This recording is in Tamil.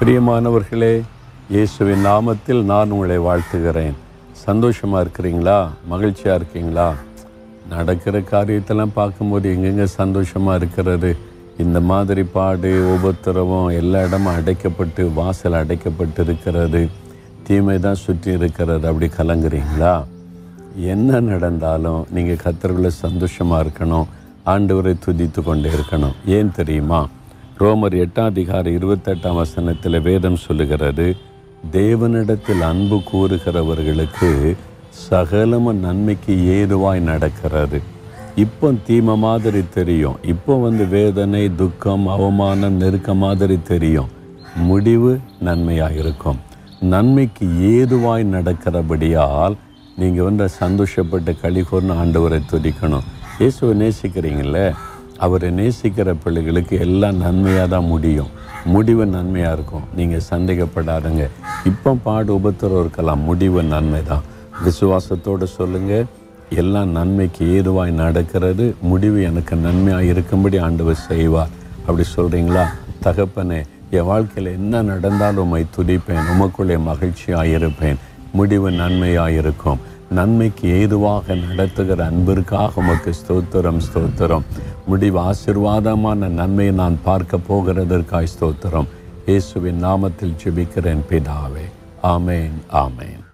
பிரியமானவர்களே இயேசுவின் நாமத்தில் நான் உங்களை வாழ்த்துகிறேன். சந்தோஷமாக இருக்கிறீங்களா? மகிழ்ச்சியாக இருக்கீங்களா? நடக்கிற காரியத்தெல்லாம் பார்க்கும்போது எங்கெங்கே சந்தோஷமாக இருக்கிறது? இந்த மாதிரி பாடு உபத்திரவம் எல்லா இடமும் அடைக்கப்பட்டு வாசல் அடைக்கப்பட்டு இருக்கிறது தீமை தான் சுற்றி இருக்கிறது. அப்படி கலங்குறீங்களா? என்ன நடந்தாலும் நீங்கள் கத்தர்களை சந்தோஷமாக இருக்கணும். ஆண்டவரை துதித்து கொண்டே இருக்கணும். ஏன் தெரியுமா? ரோமர் எட்டாம் அதிகாரம் இருபத்தெட்டாம் வசனத்தில் வேதம் சொல்லுகிறது தேவனிடத்தில் அன்பு கூறுகிறவர்களுக்கு சகலமும் நன்மைக்கு ஏதுவாய் நடக்கிறது. இப்போ தீமை மாதிரி தெரியும். இப்போ வந்து வேதனை துக்கம் அவமானம் நெருக்க மாதிரி தெரியும். முடிவு நன்மையாக இருக்கும். நன்மைக்கு ஏதுவாய் நடக்கிறபடியால் நீங்கள் வந்து சந்தோஷப்பட்டு கழிகூர்னு ஆண்டவரை துதிக்கணும். இயேசுவை நேசிக்கிறீங்களே? அவரை நேசிக்கிற பிள்ளைகளுக்கு எல்லாம் நன்மையாக தான் முடியும். முடிவு நன்மையாக இருக்கும். நீங்கள் சந்தேகப்படாதுங்க. இப்போ பாடு உபத்திரம் இருக்கலாம். முடிவு நன்மை தான். விசுவாசத்தோடு சொல்லுங்கள் எல்லாம் நன்மைக்கு ஏதுவாய் நடக்கிறது. முடிவு எனக்கு நன்மையாக இருக்கும்படி ஆண்டவர் செய்வார். அப்படி சொல்கிறீங்களா தகப்பனே என் வாழ்க்கையில் என்ன நடந்தாலும் உம்மை துடிப்பேன் உமக்குள்ளே மகிழ்ச்சியாக இருப்பேன். முடிவு நன்மையாக இருக்கும். நன்மைக்கு ஏதுவாக நடத்துகிற அன்பிற்காக உமக்கு ஸ்தோத்திரம் ஸ்தோத்திரம். முடிவு ஆசிர்வாதமான நன்மையை நான் பார்க்க போகிறதற்காய் ஸ்தோத்திரம். இயேசுவின் நாமத்தில் ஜெபிக்கிறேன் பிதாவே. ஆமேன் ஆமேன்.